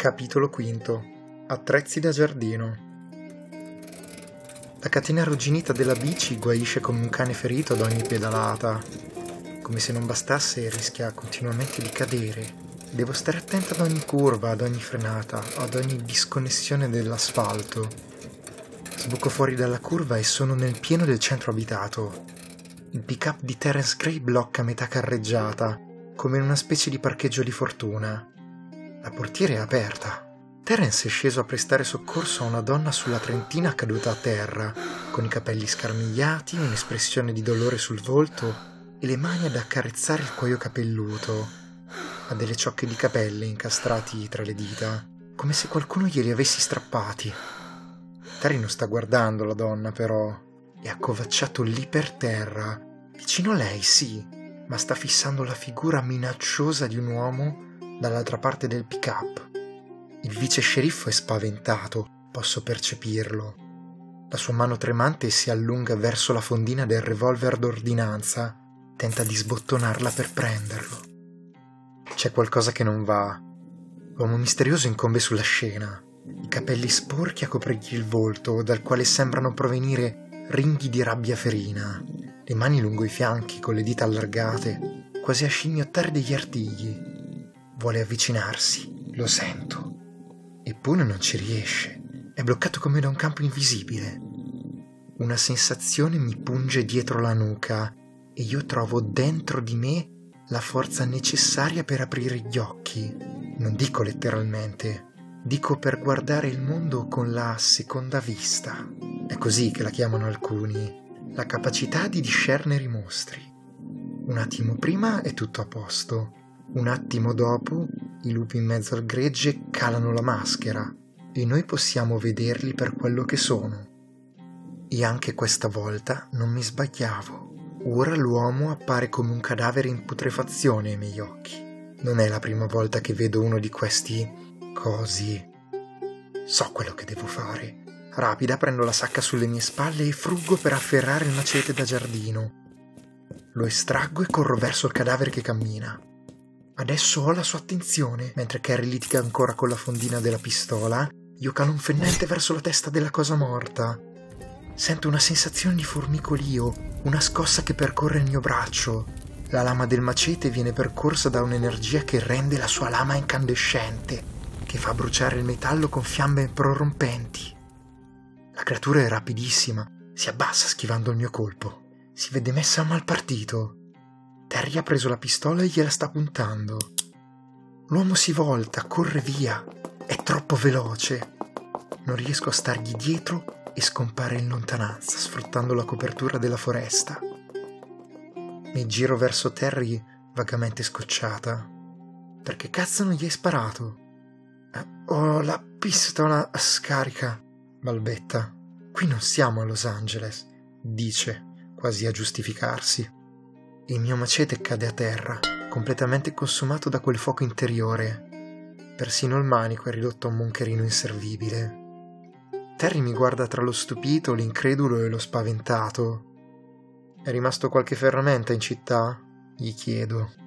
Capitolo V Attrezzi da giardino La catena arrugginita della bici guaisce come un cane ferito ad ogni pedalata. Come se non bastasse, rischia continuamente di cadere. Devo stare attenta ad ogni curva, ad ogni frenata, ad ogni disconnessione dell'asfalto. Sbuco fuori dalla curva e sono nel pieno del centro abitato. Il pick-up di Terence Gray blocca metà carreggiata, come in una specie di parcheggio di fortuna. La portiera è aperta. Terence è sceso a prestare soccorso a una donna sulla trentina caduta a terra, con i capelli scarmigliati, un'espressione di dolore sul volto e le mani ad accarezzare il cuoio capelluto. Ha delle ciocche di capelli incastrati tra le dita, come se qualcuno glieli avessi strappati. Terry non sta guardando la donna, però. È accovacciato lì per terra, vicino a lei, sì, ma sta fissando la figura minacciosa di un uomo dall'altra parte del pick-up. Il vice sceriffo è spaventato, posso percepirlo. La sua mano tremante si allunga verso la fondina del revolver d'ordinanza, tenta di sbottonarla per prenderlo. C'è qualcosa che non va. L'uomo misterioso incombe sulla scena, i capelli sporchi a coprirgli il volto, dal quale sembrano provenire ringhi di rabbia ferina, le mani lungo i fianchi con le dita allargate, quasi a scimmiottare degli artigli. Vuole avvicinarsi, lo sento. Eppure non ci riesce. È bloccato come da un campo invisibile. Una sensazione mi punge dietro la nuca e io trovo dentro di me la forza necessaria per aprire gli occhi. Non dico letteralmente, dico per guardare il mondo con la seconda vista. È così che la chiamano alcuni, la capacità di discernere i mostri. Un attimo prima è tutto a posto, un attimo dopo i lupi in mezzo al gregge calano la maschera e noi possiamo vederli per quello che sono. E anche questa volta non mi sbagliavo. Ora l'uomo appare come un cadavere in putrefazione ai miei occhi. Non è la prima volta che vedo uno di questi cosi. So quello che devo fare. Rapida prendo la sacca sulle mie spalle e fruggo per afferrare il macete da giardino. Lo estraggo e corro verso il cadavere che cammina. Adesso ho la sua attenzione, mentre Carrie litiga ancora con la fondina della pistola. Io calo un fennente verso la testa della cosa morta. Sento una sensazione di formicolio, una scossa che percorre il mio braccio. La lama del macete viene percorsa da un'energia che rende la sua lama incandescente, che fa bruciare il metallo con fiamme prorompenti. La creatura è rapidissima, si abbassa schivando il mio colpo. Si vede messa a mal partito. Terry ha preso la pistola e gliela sta puntando. L'uomo si volta, corre via. È troppo veloce. Non riesco a stargli dietro e scompare in lontananza, sfruttando la copertura della foresta. Mi giro verso Terry vagamente scocciata. Perché cazzo non gli hai sparato? Eh, ho la pistola scarica, balbetta. Qui non siamo a Los Angeles, dice, quasi a giustificarsi. Il mio macete cade a terra, completamente consumato da quel fuoco interiore. Persino il manico è ridotto a un moncherino inservibile. Terry mi guarda tra lo stupito, l'incredulo e lo spaventato. È rimasto qualche ferramenta in città? Gli chiedo.